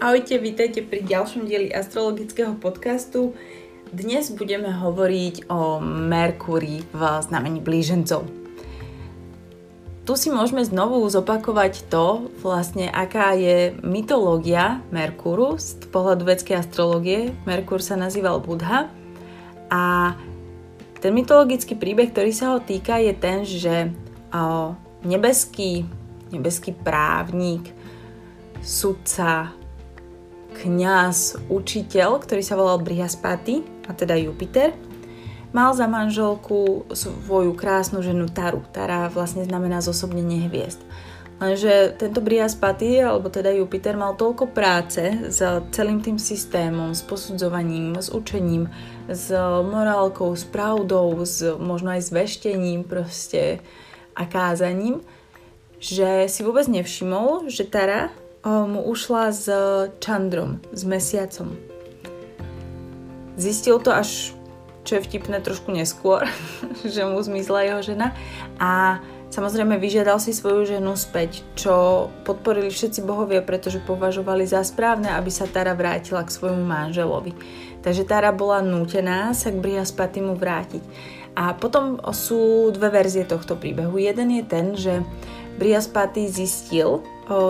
Ahojte, vítajte pri ďalšom dieli astrologického podcastu. Dnes budeme hovoriť o Merkúrii v znamení blížencov. Tu si môžeme znovu zopakovať to, vlastne aká je mytológia Merkúru z pohľadu vedskej astrológie. Merkúr sa nazýval Budha a ten mytologický príbeh, ktorý sa ho týka, je ten, že nebeský, nebeský právnik, sudca, kňaz, učiteľ, ktorý sa volal Brihaspati, a teda Jupiter, mal za manželku svoju krásnu ženu Taru. Tara vlastne znamená zosobnenie hviezd. Lenže tento Brihaspati, alebo teda Jupiter, mal toľko práce s celým tým systémom, s posudzovaním, s učením, s morálkou, s pravdou, s, možno aj s veštením proste a kázaním, že si vôbec nevšimol, že Tara mu ušla s Čandrom, s mesiacom. Zistil to až, čo je vtipné, trošku neskôr, že mu zmizla jeho žena a Samozrejme vyžiadal si svoju ženu späť, čo podporili všetci bohovia, pretože považovali za správne, aby sa Tara vrátila k svojmu manželovi. Takže Tara bola nútená sa k Brihaspatimu vrátiť. A potom sú dve verzie tohto príbehu. Jeden je ten, že Brihaspati zistil,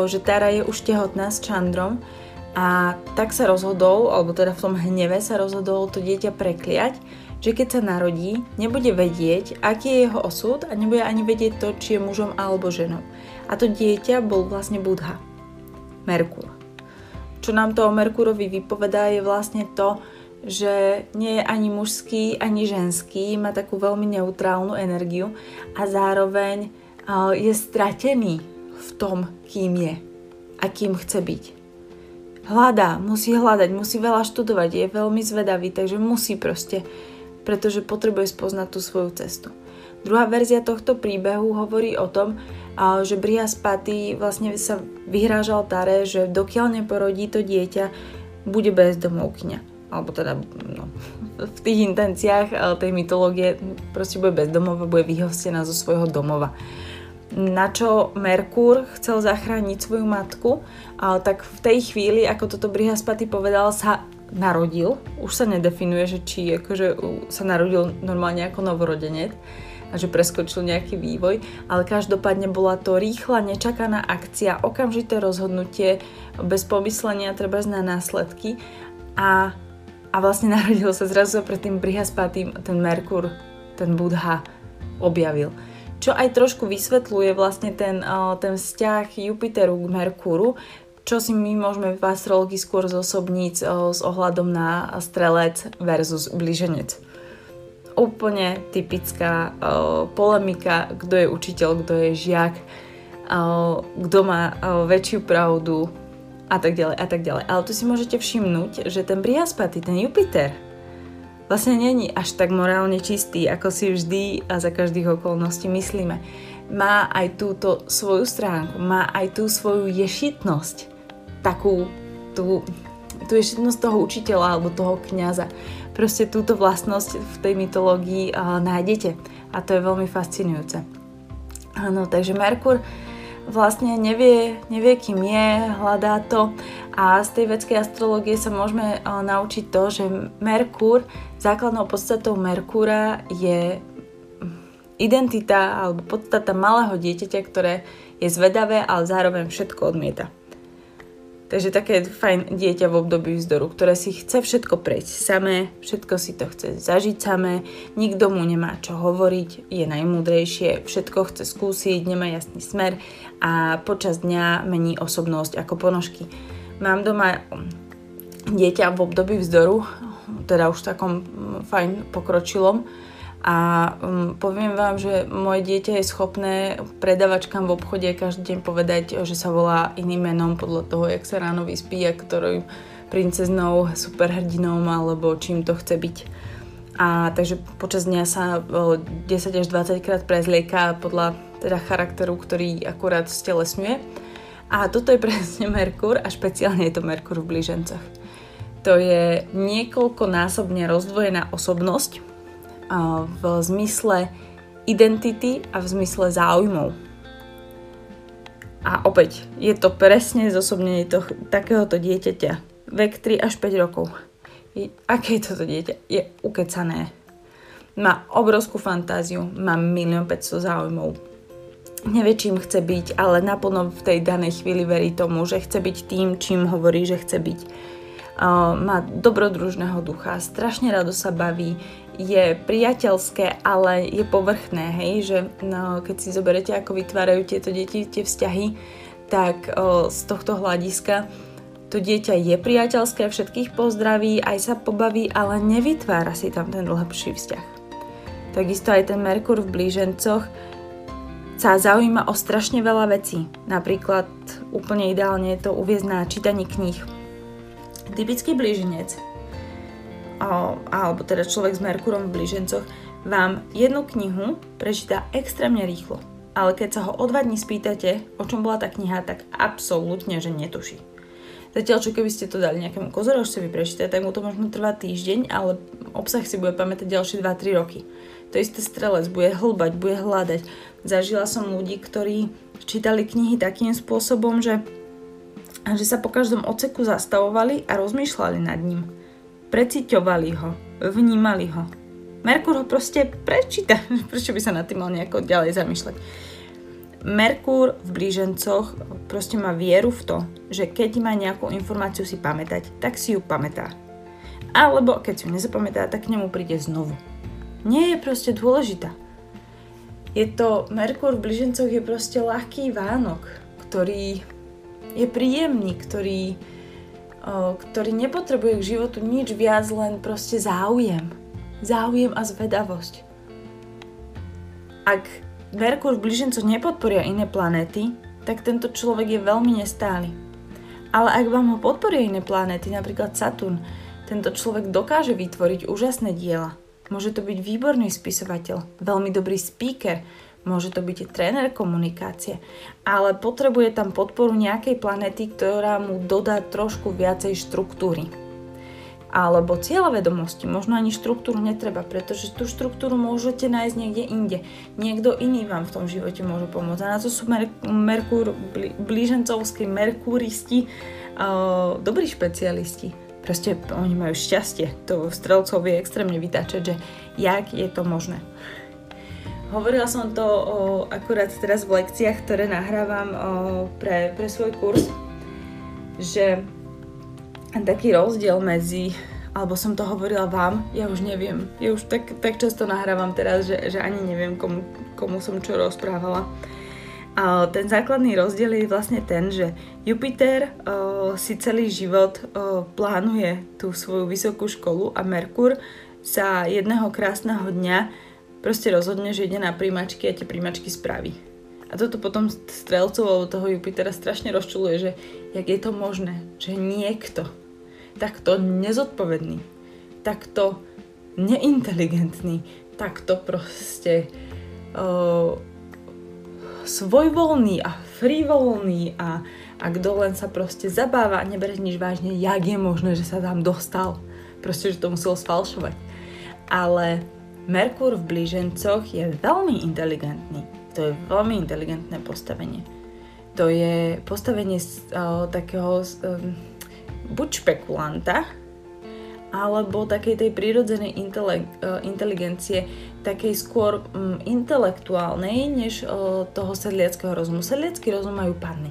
že Tara je už tehotná s Čandrom a tak sa rozhodol, alebo teda v tom hneve sa rozhodol to dieťa prekliať, že keď sa narodí, nebude vedieť, aký je jeho osud a nebude ani vedieť to, či je mužom alebo ženou. A to dieťa bol vlastne Budha, Merkur. Čo nám to o Merkurovi vypovedá je vlastne to, že nie je ani mužský, ani ženský, má takú veľmi neutrálnu energiu a zároveň je stratený v tom, kým je a kým chce byť. Hľadá, musí hľadať, musí veľa študovať, je veľmi zvedavý, takže musí proste, pretože potrebuje spoznať tú svoju cestu. Druhá verzia tohto príbehu hovorí o tom, že Brihaspati vlastne sa vyhrážal Tare, že dokiaľ neporodí to dieťa, bude bezdomovkňa. Alebo teda no, v tých intenciách tej mytológie proste bude bezdomová, bude vyhostená zo svojho domova na čo Merkúr chcel zachrániť svoju matku, ale tak v tej chvíli, ako toto Brihaspaty povedal, sa narodil. Už sa nedefinuje, že či akože sa narodil normálne ako novorodenec a že preskočil nejaký vývoj, ale každopádne bola to rýchla, nečakaná akcia, okamžité rozhodnutie, bez pomyslenia, treba na následky a, a vlastne narodil sa zrazu pred tým Brihaspatým ten Merkur, ten Budha objavil čo aj trošku vysvetľuje vlastne ten, ten vzťah Jupiteru k Merkúru, čo si my môžeme v astrologii skôr zosobniť s ohľadom na strelec versus blíženec. Úplne typická polemika, kto je učiteľ, kto je žiak, kto má väčšiu pravdu a tak ďalej a tak ďalej. Ale tu si môžete všimnúť, že ten Brihaspati, ten Jupiter, vlastne není až tak morálne čistý, ako si vždy a za každých okolností myslíme. Má aj túto svoju stránku, má aj tú svoju ješitnosť, takú tú, tú ješitnosť toho učiteľa alebo toho kňaza. Proste túto vlastnosť v tej mytológii uh, nájdete a to je veľmi fascinujúce. Áno, takže Merkur vlastne nevie, nevie kým je, hľadá to a z tej vedskej astrológie sa môžeme naučiť to, že Merkúr, základnou podstatou Merkúra je identita alebo podstata malého dieťaťa, ktoré je zvedavé, ale zároveň všetko odmieta. Takže také fajn dieťa v období vzdoru, ktoré si chce všetko prejsť samé, všetko si to chce zažiť samé, nikto mu nemá čo hovoriť, je najmúdrejšie, všetko chce skúsiť, nemá jasný smer a počas dňa mení osobnosť ako ponožky. Mám doma dieťa v období vzdoru, teda už takom fajn pokročilom, a um, poviem vám, že moje dieťa je schopné predavačkám v obchode každý deň povedať, že sa volá iným menom podľa toho, jak sa ráno vyspí a ktorou princeznou, superhrdinou alebo čím to chce byť. A takže počas dňa sa 10 až 20 krát prezlieka podľa teda charakteru, ktorý akurát stelesňuje. A toto je presne Merkur a špeciálne je to Merkur v blížencach. To je niekoľkonásobne rozdvojená osobnosť, v zmysle identity a v zmysle záujmov. A opäť, je to presne zosobnenie to, takéhoto dieťaťa. Vek 3 až 5 rokov. I, aké je toto dieťa? Je ukecané. Má obrovskú fantáziu, má milión 500 záujmov. Nevie, čím chce byť, ale naplno v tej danej chvíli verí tomu, že chce byť tým, čím hovorí, že chce byť. Má dobrodružného ducha, strašne rado sa baví, je priateľské, ale je povrchné, hej, že no, keď si zoberete, ako vytvárajú tieto deti tie vzťahy, tak o, z tohto hľadiska to dieťa je priateľské, všetkých pozdraví, aj sa pobaví, ale nevytvára si tam ten dlhší vzťah. Takisto aj ten Merkur v blížencoch sa zaujíma o strašne veľa vecí. Napríklad úplne ideálne je to uviezť na čítanie kníh. Typický blíženec alebo teda človek s Merkurom v blížencoch, vám jednu knihu prečíta extrémne rýchlo. Ale keď sa ho o dva dní spýtate, o čom bola tá kniha, tak absolútne, že netuší. Zatiaľ, čo keby ste to dali nejakému kozorožcovi prečítať, tak mu to možno trvá týždeň, ale obsah si bude pamätať ďalšie 2-3 roky. To isté strelec bude hlbať, bude hľadať. Zažila som ľudí, ktorí čítali knihy takým spôsobom, že, že sa po každom oceku zastavovali a rozmýšľali nad ním preciťovali ho, vnímali ho. Merkur ho proste prečíta. Prečo by sa nad tým mal nejako ďalej zamýšľať? Merkúr v blížencoch proste má vieru v to, že keď má nejakú informáciu si pamätať, tak si ju pamätá. Alebo keď si ju nezapamätá, tak k nemu príde znovu. Nie je proste dôležitá. Je to, Merkúr v blížencoch je proste ľahký Vánok, ktorý je príjemný, ktorý ktorý nepotrebuje k životu nič viac, len proste záujem. Záujem a zvedavosť. Ak Merkur v blížencoch nepodporia iné planéty, tak tento človek je veľmi nestály. Ale ak vám ho podporia iné planéty, napríklad Saturn, tento človek dokáže vytvoriť úžasné diela. Môže to byť výborný spisovateľ, veľmi dobrý speaker, môže to byť tréner komunikácie, ale potrebuje tam podporu nejakej planety, ktorá mu dodá trošku viacej štruktúry. Alebo cieľavedomosti, možno ani štruktúru netreba, pretože tú štruktúru môžete nájsť niekde inde. Niekto iný vám v tom živote môže pomôcť. A na to sú mer- Merkúr, blížencovskí merkúristi, uh, dobrí špecialisti. Proste oni majú šťastie. To strelcov vie extrémne vytáčať, že jak je to možné. Hovorila som to o, akurát teraz v lekciách, ktoré nahrávam o, pre, pre svoj kurz, že taký rozdiel medzi, alebo som to hovorila vám, ja už neviem, ja už tak, tak často nahrávam teraz, že, že ani neviem, komu, komu som čo rozprávala. A ten základný rozdiel je vlastne ten, že Jupiter o, si celý život o, plánuje tú svoju vysokú školu a Merkur sa jedného krásneho dňa proste rozhodne, že ide na príjmačky a tie príjmačky spraví. A toto potom strelcov alebo toho Jupitera strašne rozčuluje, že jak je to možné, že niekto takto nezodpovedný, takto neinteligentný, takto proste uh, svojvoľný a frivolný a, a kto len sa proste zabáva a nebere nič vážne, jak je možné, že sa tam dostal. Proste, že to musel sfalšovať. Ale Merkur v blížencoch je veľmi inteligentný. To je veľmi inteligentné postavenie. To je postavenie uh, takého um, buď špekulanta, alebo takej tej prírodzenej intele- uh, inteligencie, takej skôr um, intelektuálnej, než uh, toho sedliackého rozumu. Sedliacký rozum majú panny.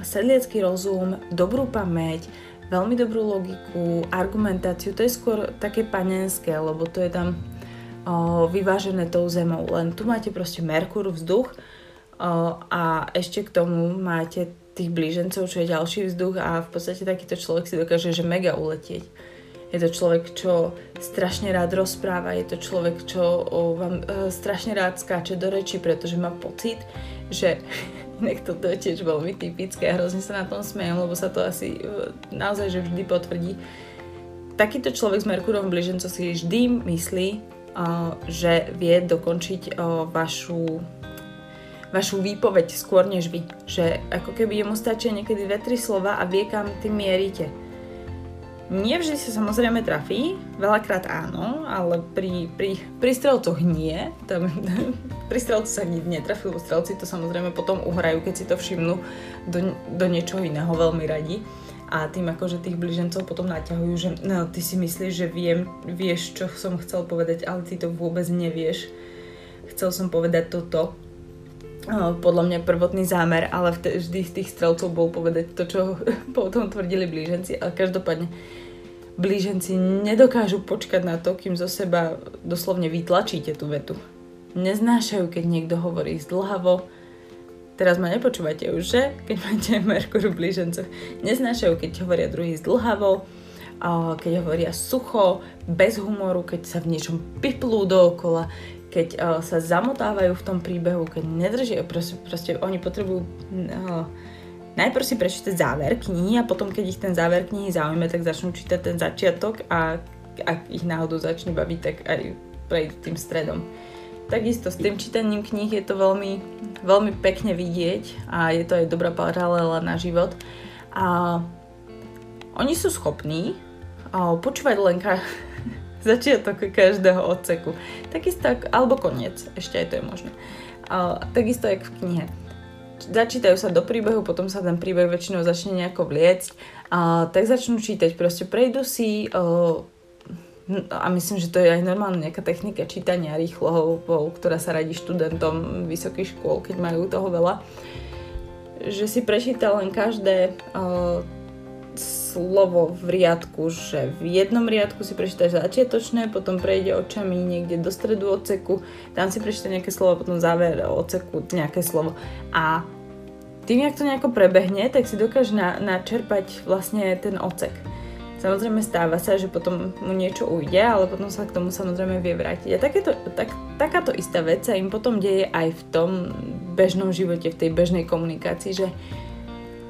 Sedliacký rozum, dobrú pamäť, veľmi dobrú logiku, argumentáciu, to je skôr také panenské, lebo to je tam vyvážené tou zemou. Len tu máte proste Merkur, vzduch a ešte k tomu máte tých blížencov, čo je ďalší vzduch a v podstate takýto človek si dokáže že mega uletieť. Je to človek, čo strašne rád rozpráva, je to človek, čo o, vám e, strašne rád skáče do reči, pretože má pocit, že inak toto je tiež veľmi typické a hrozne sa na tom smejem, lebo sa to asi e, naozaj že vždy potvrdí. Takýto človek s Merkurom blíženco si vždy myslí, že vie dokončiť vašu vašu výpoveď skôr než vy. Že ako keby jemu stačia niekedy dve, tri slova a vie, kam tým mierite. Nie vždy sa samozrejme trafí, veľakrát áno, ale pri, pri, pri strelcoch nie. Tam, pri strelcoch sa nikdy netrafí, lebo strelci to samozrejme potom uhrajú, keď si to všimnú do, do niečoho iného veľmi radi. A tým akože tých blížencov potom naťahujú, že no, ty si myslíš, že viem, vieš, čo som chcel povedať, ale ty to vôbec nevieš. Chcel som povedať toto, podľa mňa prvotný zámer, ale vždy z tých strelcov bol povedať to, čo potom tvrdili blíženci. Ale každopádne blíženci nedokážu počkať na to, kým zo seba doslovne vytlačíte tú vetu. Neznášajú, keď niekto hovorí zdlhavo. Teraz ma nepočúvate už, že? Keď máte Merkur v blížencoch. Neznášajú, keď hovoria druhý zdlhavo, keď hovoria sucho, bez humoru, keď sa v niečom piplú dookola, keď sa zamotávajú v tom príbehu, keď nedržia, proste, proste oni potrebujú najprv si prečítať záver knihy a potom, keď ich ten záver knihy zaujme, tak začnú čítať ten začiatok a ak ich náhodou začne baviť, tak aj prejdú tým stredom. Takisto s tým čítaním kníh je to veľmi, veľmi pekne vidieť a je to aj dobrá paralela na život. A oni sú schopní počúvať len ka- začiatok každého odseku. Takisto, alebo koniec, ešte aj to je možné. A, takisto jak v knihe. Začítajú sa do príbehu, potom sa ten príbeh väčšinou začne nejako vliecť, a, tak začnú čítať, proste prejdú si a, a myslím, že to je aj normálna nejaká technika čítania rýchlo, ktorá sa radí študentom vysokých škôl, keď majú toho veľa, že si prečíta len každé slovo v riadku, že v jednom riadku si prečítaš začiatočné, potom prejde očami niekde do stredu odseku, tam si prečíta nejaké slovo, potom záver odseku nejaké slovo. A tým, jak to nejako prebehne, tak si dokáže na, načerpať vlastne ten odsek. Samozrejme stáva sa, že potom mu niečo ujde, ale potom sa k tomu samozrejme vie vrátiť. A takéto, tak, takáto istá vec sa im potom deje aj v tom bežnom živote, v tej bežnej komunikácii, že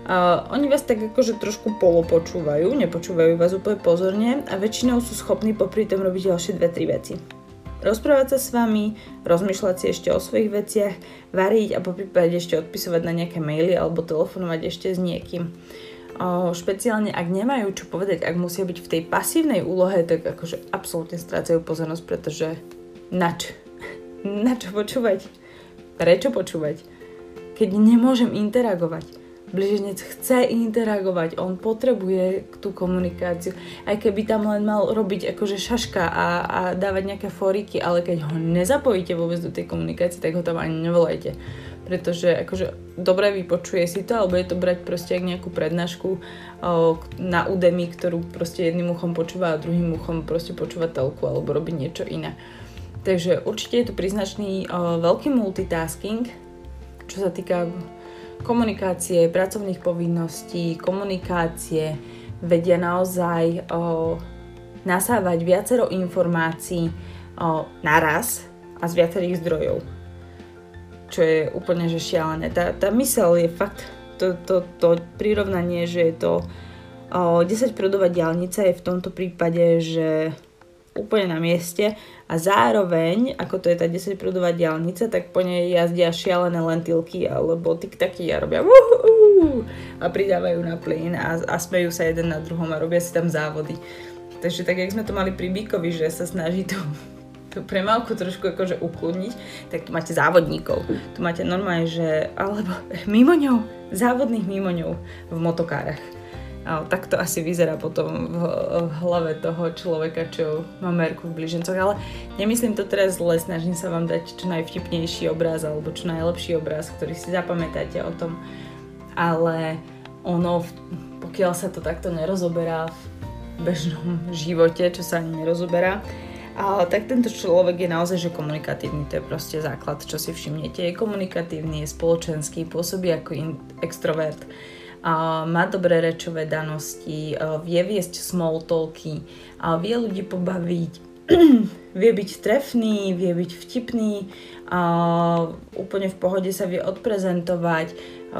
Uh, oni vás tak akože trošku polopočúvajú, nepočúvajú vás úplne pozorne a väčšinou sú schopní popri tom robiť ďalšie dve, tri veci. Rozprávať sa s vami, rozmýšľať si ešte o svojich veciach, variť a po prípade ešte odpisovať na nejaké maily alebo telefonovať ešte s niekým. Uh, špeciálne ak nemajú čo povedať, ak musia byť v tej pasívnej úlohe, tak akože absolútne strácajú pozornosť, pretože nač? Na čo počúvať? Prečo počúvať? Keď nemôžem interagovať blíženec chce interagovať, on potrebuje tú komunikáciu. Aj keby tam len mal robiť akože šaška a, a dávať nejaké foriky, ale keď ho nezapojíte vôbec do tej komunikácie, tak ho tam ani nevolajte. Pretože akože dobre vypočuje si to, alebo je to brať proste ako nejakú prednášku o, na Udemy, ktorú proste jedným uchom počúva a druhým uchom proste počúva telku alebo robí niečo iné. Takže určite je tu príznačný o, veľký multitasking, čo sa týka komunikácie, pracovných povinností, komunikácie, vedia naozaj o, nasávať viacero informácií o, naraz a z viacerých zdrojov. Čo je úplne že šialené. Tá, tá mysel je fakt, to, to, to prirovnanie, že je to o, 10 prúdová diálnica je v tomto prípade, že úplne na mieste a zároveň, ako to je tá 10 prúdová diálnica, tak po nej jazdia šialené lentilky alebo tiktaky a robia uhuhu, a pridávajú na plyn a, a smejú sa jeden na druhom a robia si tam závody. Takže tak, jak sme to mali pri Bíkovi, že sa snaží tú premávku trošku akože ukludniť, tak tu máte závodníkov. Tu máte normálne, že, alebo mimoňov, závodných mimoňov v motokárach a tak to asi vyzerá potom v, v hlave toho človeka, čo má Merku v blížencoch. Ale nemyslím to teraz zle, snažím sa vám dať čo najvtipnejší obraz alebo čo najlepší obraz, ktorý si zapamätáte o tom. Ale ono, pokiaľ sa to takto nerozoberá v bežnom živote, čo sa ani nerozoberá, a tak tento človek je naozaj že komunikatívny, to je proste základ, čo si všimnete. Je komunikatívny, je spoločenský, pôsobí ako in- extrovert má dobré rečové danosti, vie viesť small talky, vie ľudí pobaviť, vie byť trefný, vie byť vtipný, úplne v pohode sa vie odprezentovať,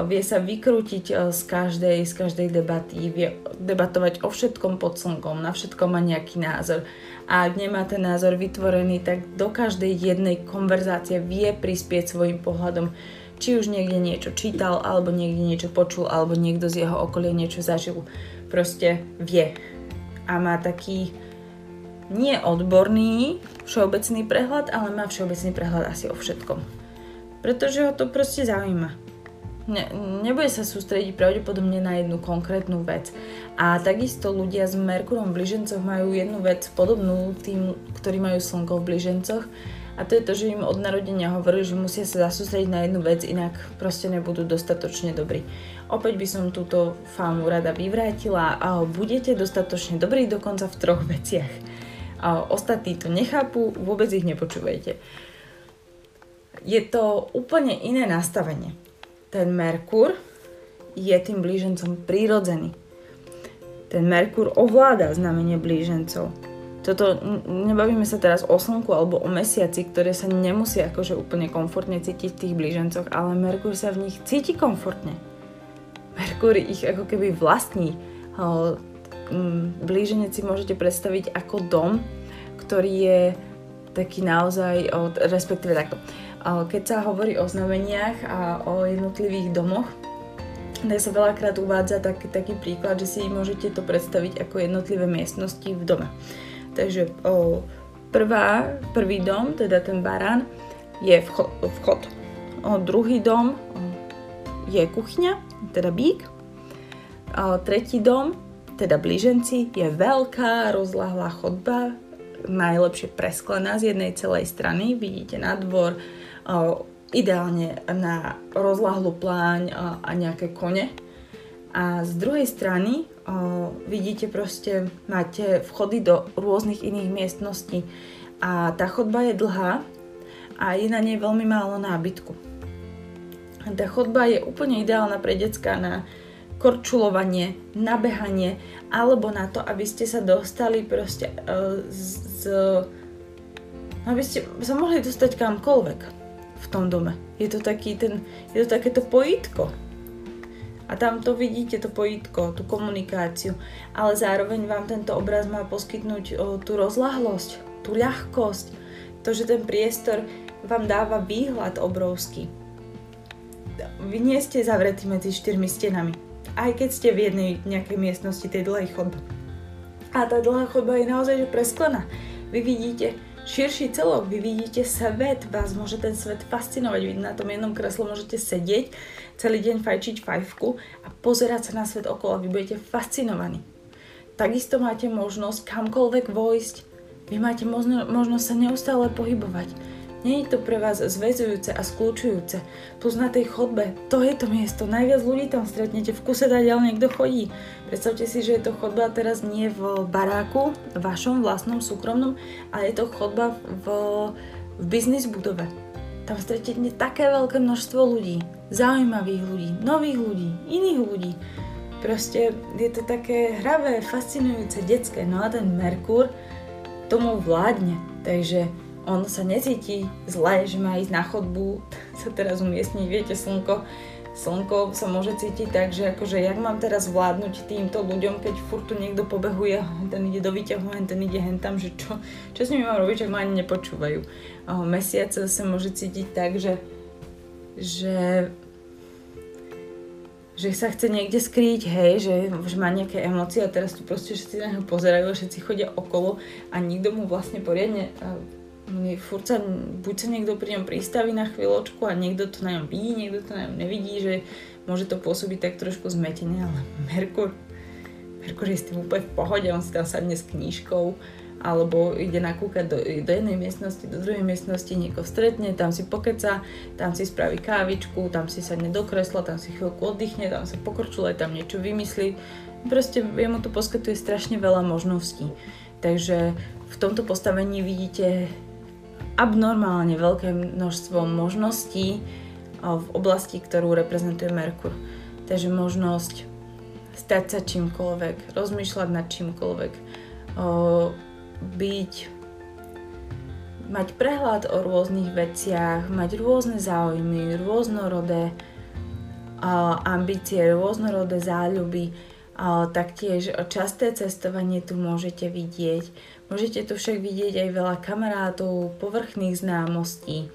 vie sa vykrútiť z každej, z každej debaty, vie debatovať o všetkom pod slnkom, na všetko má nejaký názor. A ak nemá ten názor vytvorený, tak do každej jednej konverzácie vie prispieť svojim pohľadom či už niekde niečo čítal, alebo niekde niečo počul, alebo niekto z jeho okolia niečo zažil. Proste vie. a má taký nie odborný všeobecný prehľad, ale má všeobecný prehľad asi o všetkom. Pretože ho to proste zaujíma ne, nebude sa sústrediť pravdepodobne na jednu konkrétnu vec. A takisto ľudia s Merkurom v blížencoch majú jednu vec podobnú tým, ktorí majú slnko v blížencoch a to je to, že im od narodenia hovorili, že musia sa zasústrediť na jednu vec, inak proste nebudú dostatočne dobrí. Opäť by som túto fámu rada vyvrátila a budete dostatočne dobrí dokonca v troch veciach. A ostatní to nechápu, vôbec ich nepočúvajte. Je to úplne iné nastavenie ten Merkur je tým blížencom prírodzený. Ten Merkur ovláda znamenie blížencov. Toto, nebavíme sa teraz o slnku alebo o mesiaci, ktoré sa nemusia akože úplne komfortne cítiť v tých blížencoch, ale Merkur sa v nich cíti komfortne. Merkur ich ako keby vlastní. Blíženec si môžete predstaviť ako dom, ktorý je taký naozaj, respektíve takto keď sa hovorí o znameniach a o jednotlivých domoch, tak sa veľakrát uvádza taký, taký príklad, že si môžete to predstaviť ako jednotlivé miestnosti v dome. Takže o, prvá, prvý dom, teda ten barán, je vchod. vchod. O, druhý dom o, je kuchyňa, teda bík. O, tretí dom, teda blíženci, je veľká rozlahlá chodba, najlepšie presklená z jednej celej strany. Vidíte na dvor, ideálne na rozlahlú pláň a nejaké kone. A z druhej strany vidíte proste, máte vchody do rôznych iných miestností a tá chodba je dlhá a je na nej veľmi málo nábytku. Tá chodba je úplne ideálna pre decka na korčulovanie, nabehanie alebo na to, aby ste sa dostali proste e, z... aby ste sa mohli dostať kamkoľvek v tom dome. Je to, taký ten, je to takéto pojitko. A tam to vidíte, to pojitko, tú komunikáciu. Ale zároveň vám tento obraz má poskytnúť o, tú rozlahlosť, tú ľahkosť, to, že ten priestor vám dáva výhľad obrovský. Vy nie ste zavretí medzi štyrmi stenami. Aj keď ste v jednej nejakej miestnosti tej dlhej chodby. A tá dlhá chodba je naozaj že presklená. Vy vidíte širší celok, vy vidíte svet, vás môže ten svet fascinovať, vy na tom jednom kresle môžete sedieť, celý deň fajčiť fajfku a pozerať sa na svet okolo, vy budete fascinovaní. Takisto máte možnosť kamkoľvek vojsť, vy máte možno, možnosť sa neustále pohybovať nie je to pre vás zväzujúce a skľúčujúce. Plus na tej chodbe, to je to miesto, najviac ľudí tam stretnete, v kuse ďalej niekto chodí. Predstavte si, že je to chodba teraz nie v baráku, vašom vlastnom súkromnom, ale je to chodba v, v biznis budove. Tam stretnete také veľké množstvo ľudí, zaujímavých ľudí, nových ľudí, iných ľudí. Proste je to také hravé, fascinujúce, detské. No a ten Merkur tomu vládne. Takže on sa necíti zle, že má ísť na chodbu, sa teraz umiestniť, viete, slnko, slnko sa môže cítiť tak, že akože jak mám teraz vládnuť týmto ľuďom, keď furt tu niekto pobehuje, ten ide do výťahu, ten ide hentam, že čo, čo s nimi mám robiť, ak ma ani nepočúvajú. Mesiac sa môže cítiť tak, že, že že sa chce niekde skrýť, hej, že, že má nejaké emócie a teraz tu proste všetci na neho pozerajú, všetci chodia okolo a nikto mu vlastne poriadne furt sa, buď sa niekto pri ňom pristaví na chvíľočku a niekto to na ňom vidí, niekto to na ňom nevidí, že môže to pôsobiť tak trošku zmetenie, ale Merkur, Merkur je s tým úplne v pohode, on si tam sadne s knížkou, alebo ide nakúkať do, do jednej miestnosti, do druhej miestnosti, niekoho stretne, tam si pokeca, tam si spraví kávičku, tam si sadne do kresla, tam si chvíľku oddychne, tam sa pokorčule, tam niečo vymyslí. Proste jemu to poskytuje strašne veľa možností. Takže v tomto postavení vidíte abnormálne veľké množstvo možností v oblasti, ktorú reprezentuje Merkur. Takže možnosť stať sa čímkoľvek, rozmýšľať nad čímkoľvek, byť, mať prehľad o rôznych veciach, mať rôzne záujmy, rôznorodé ambície, rôznorodé záľuby, taktiež časté cestovanie tu môžete vidieť, Môžete tu však vidieť aj veľa kamarátov, povrchných známostí,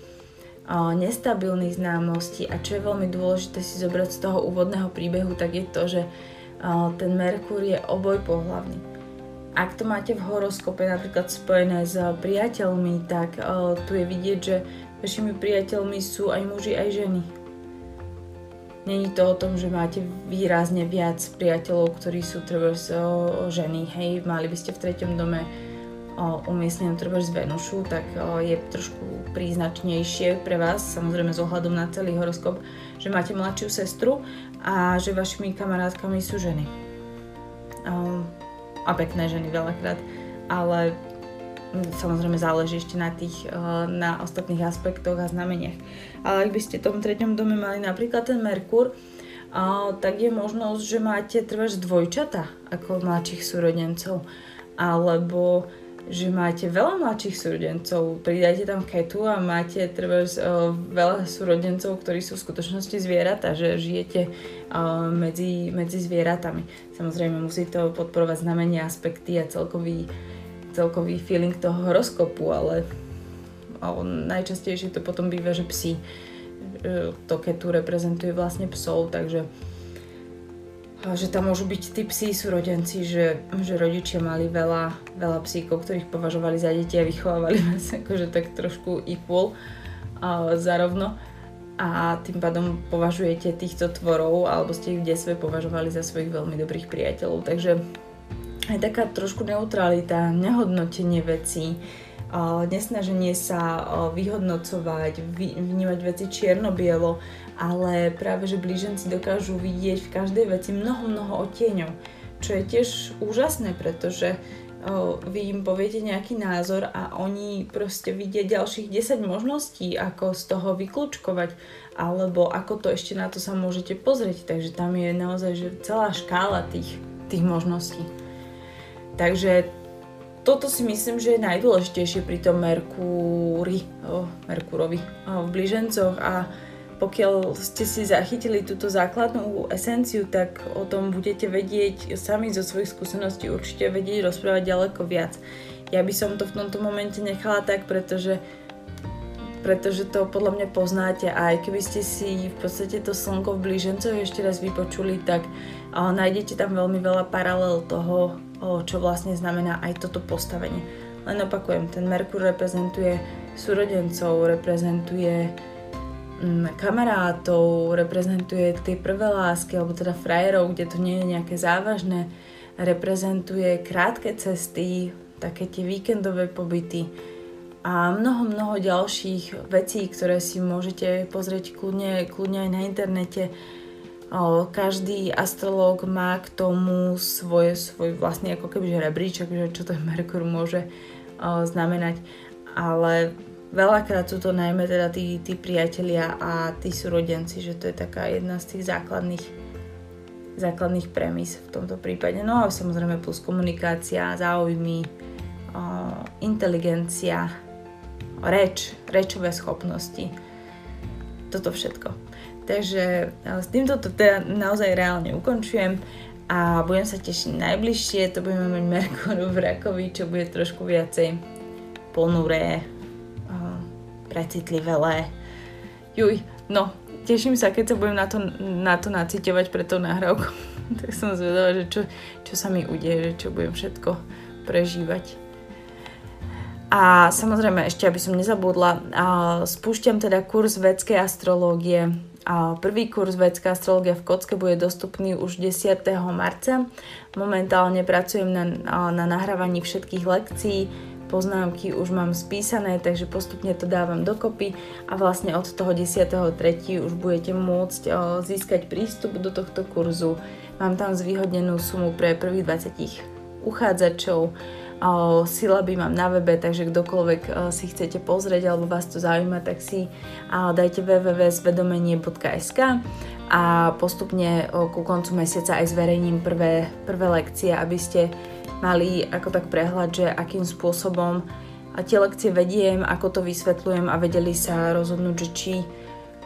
nestabilných známostí a čo je veľmi dôležité si zobrať z toho úvodného príbehu, tak je to, že ten Merkúr je oboj pohlavný. ak to máte v horoskope napríklad spojené s priateľmi, tak tu je vidieť, že vašimi priateľmi sú aj muži, aj ženy. Není to o tom, že máte výrazne viac priateľov, ktorí sú treba ženy, hej, mali by ste v treťom dome umiestnenom treba Venušu, tak je trošku príznačnejšie pre vás, samozrejme s ohľadom na celý horoskop, že máte mladšiu sestru a že vašimi kamarátkami sú ženy. A pekné ženy veľakrát, ale samozrejme záleží ešte na tých, eh, na ostatných aspektoch a znameniach. Ale ak by ste v tom treťom dome mali napríklad ten Merkur, eh, tak je možnosť, že máte trváš dvojčata ako mladších súrodencov. Alebo že máte veľa mladších súrodencov, pridajte tam ketu a máte treba uh, veľa súrodencov, ktorí sú v skutočnosti zvieratá, že žijete uh, medzi, medzi zvieratami. Samozrejme musí to podporovať znamenia, aspekty a celkový, celkový feeling toho horoskopu, ale uh, najčastejšie to potom býva, že psi. Uh, to ketu reprezentuje vlastne psov, takže že tam môžu byť tí psí súrodenci, že, že rodičia mali veľa, veľa psíkov, ktorých považovali za deti a vychovávali vás akože tak trošku equal uh, zarovno a tým pádom považujete týchto tvorov alebo ste ich v detstve považovali za svojich veľmi dobrých priateľov. Takže aj taká trošku neutralita, nehodnotenie vecí, nesnaženie sa vyhodnocovať, vnímať veci čierno-bielo, ale práve, že blíženci dokážu vidieť v každej veci mnoho, mnoho odtieňov, čo je tiež úžasné, pretože vy im poviete nejaký názor a oni proste vidia ďalších 10 možností, ako z toho vyklúčkovať, alebo ako to ešte na to sa môžete pozrieť. Takže tam je naozaj že celá škála tých, tých možností. Takže toto si myslím, že je najdôležitejšie pri tom Merkúri, oh, Merkúrovi oh, v blížencoch a pokiaľ ste si zachytili túto základnú esenciu, tak o tom budete vedieť sami zo svojich skúseností určite vedieť rozprávať ďaleko viac. Ja by som to v tomto momente nechala tak, pretože pretože to podľa mňa poznáte a aj keby ste si v podstate to slnko v blížencoch ešte raz vypočuli, tak nájdete tam veľmi veľa paralel toho, čo vlastne znamená aj toto postavenie. Len opakujem, ten Merkur reprezentuje súrodencov, reprezentuje Mm, kamarátov, reprezentuje tie prvé lásky, alebo teda frajerov, kde to nie je nejaké závažné, reprezentuje krátke cesty, také tie víkendové pobyty a mnoho, mnoho ďalších vecí, ktoré si môžete pozrieť kľudne, kľudne aj na internete. Každý astrológ má k tomu svoje, svoj vlastný ako keby rebríček, že čo ten Merkur môže znamenať. Ale Veľakrát sú to najmä teda tí, tí priatelia a tí súrodenci, že to je taká jedna z tých základných, základných premis v tomto prípade. No a samozrejme plus komunikácia, záujmy, inteligencia, reč, rečové schopnosti. Toto všetko. Takže s týmto to teda naozaj reálne ukončujem a budem sa tešiť najbližšie, to budeme mať Merkur v Rakovi, čo bude trošku viacej ponuré, precitlivelé. Juj, no, teším sa, keď sa budem na to, na to naciťovať pre tou nahrávkou. tak som zvedavá, že čo, čo sa mi udeje, že čo budem všetko prežívať. A samozrejme, ešte aby som nezabudla, spúšťam teda kurz vedskej astrológie. A prvý kurz vedská astrológia v Kocke bude dostupný už 10. marca. Momentálne pracujem na, na nahrávaní všetkých lekcií, poznámky už mám spísané, takže postupne to dávam dokopy a vlastne od toho 10.3. už budete môcť získať prístup do tohto kurzu. Mám tam zvýhodnenú sumu pre prvých 20 uchádzačov, Silaby mám na webe, takže kdokoľvek si chcete pozrieť alebo vás to zaujíma, tak si dajte www.zvedomenie.sk a postupne ku koncu mesiaca aj zverejním prvé, prvé lekcie, aby ste mali ako tak prehľad, že akým spôsobom tie lekcie vediem, ako to vysvetľujem a vedeli sa rozhodnúť, že či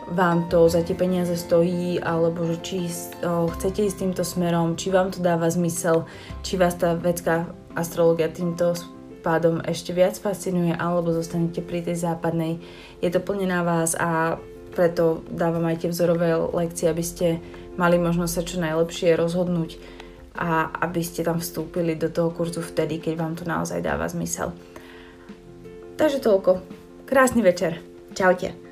vám to za tie peniaze stojí, alebo že či o, chcete ísť týmto smerom, či vám to dáva zmysel, či vás tá vedská astrologia týmto pádom ešte viac fascinuje, alebo zostanete pri tej západnej. Je to plne na vás a preto dávam aj tie vzorové lekcie, aby ste mali možnosť sa čo najlepšie rozhodnúť a aby ste tam vstúpili do toho kurzu vtedy, keď vám to naozaj dáva zmysel. Takže toľko. Krásny večer. Čaute.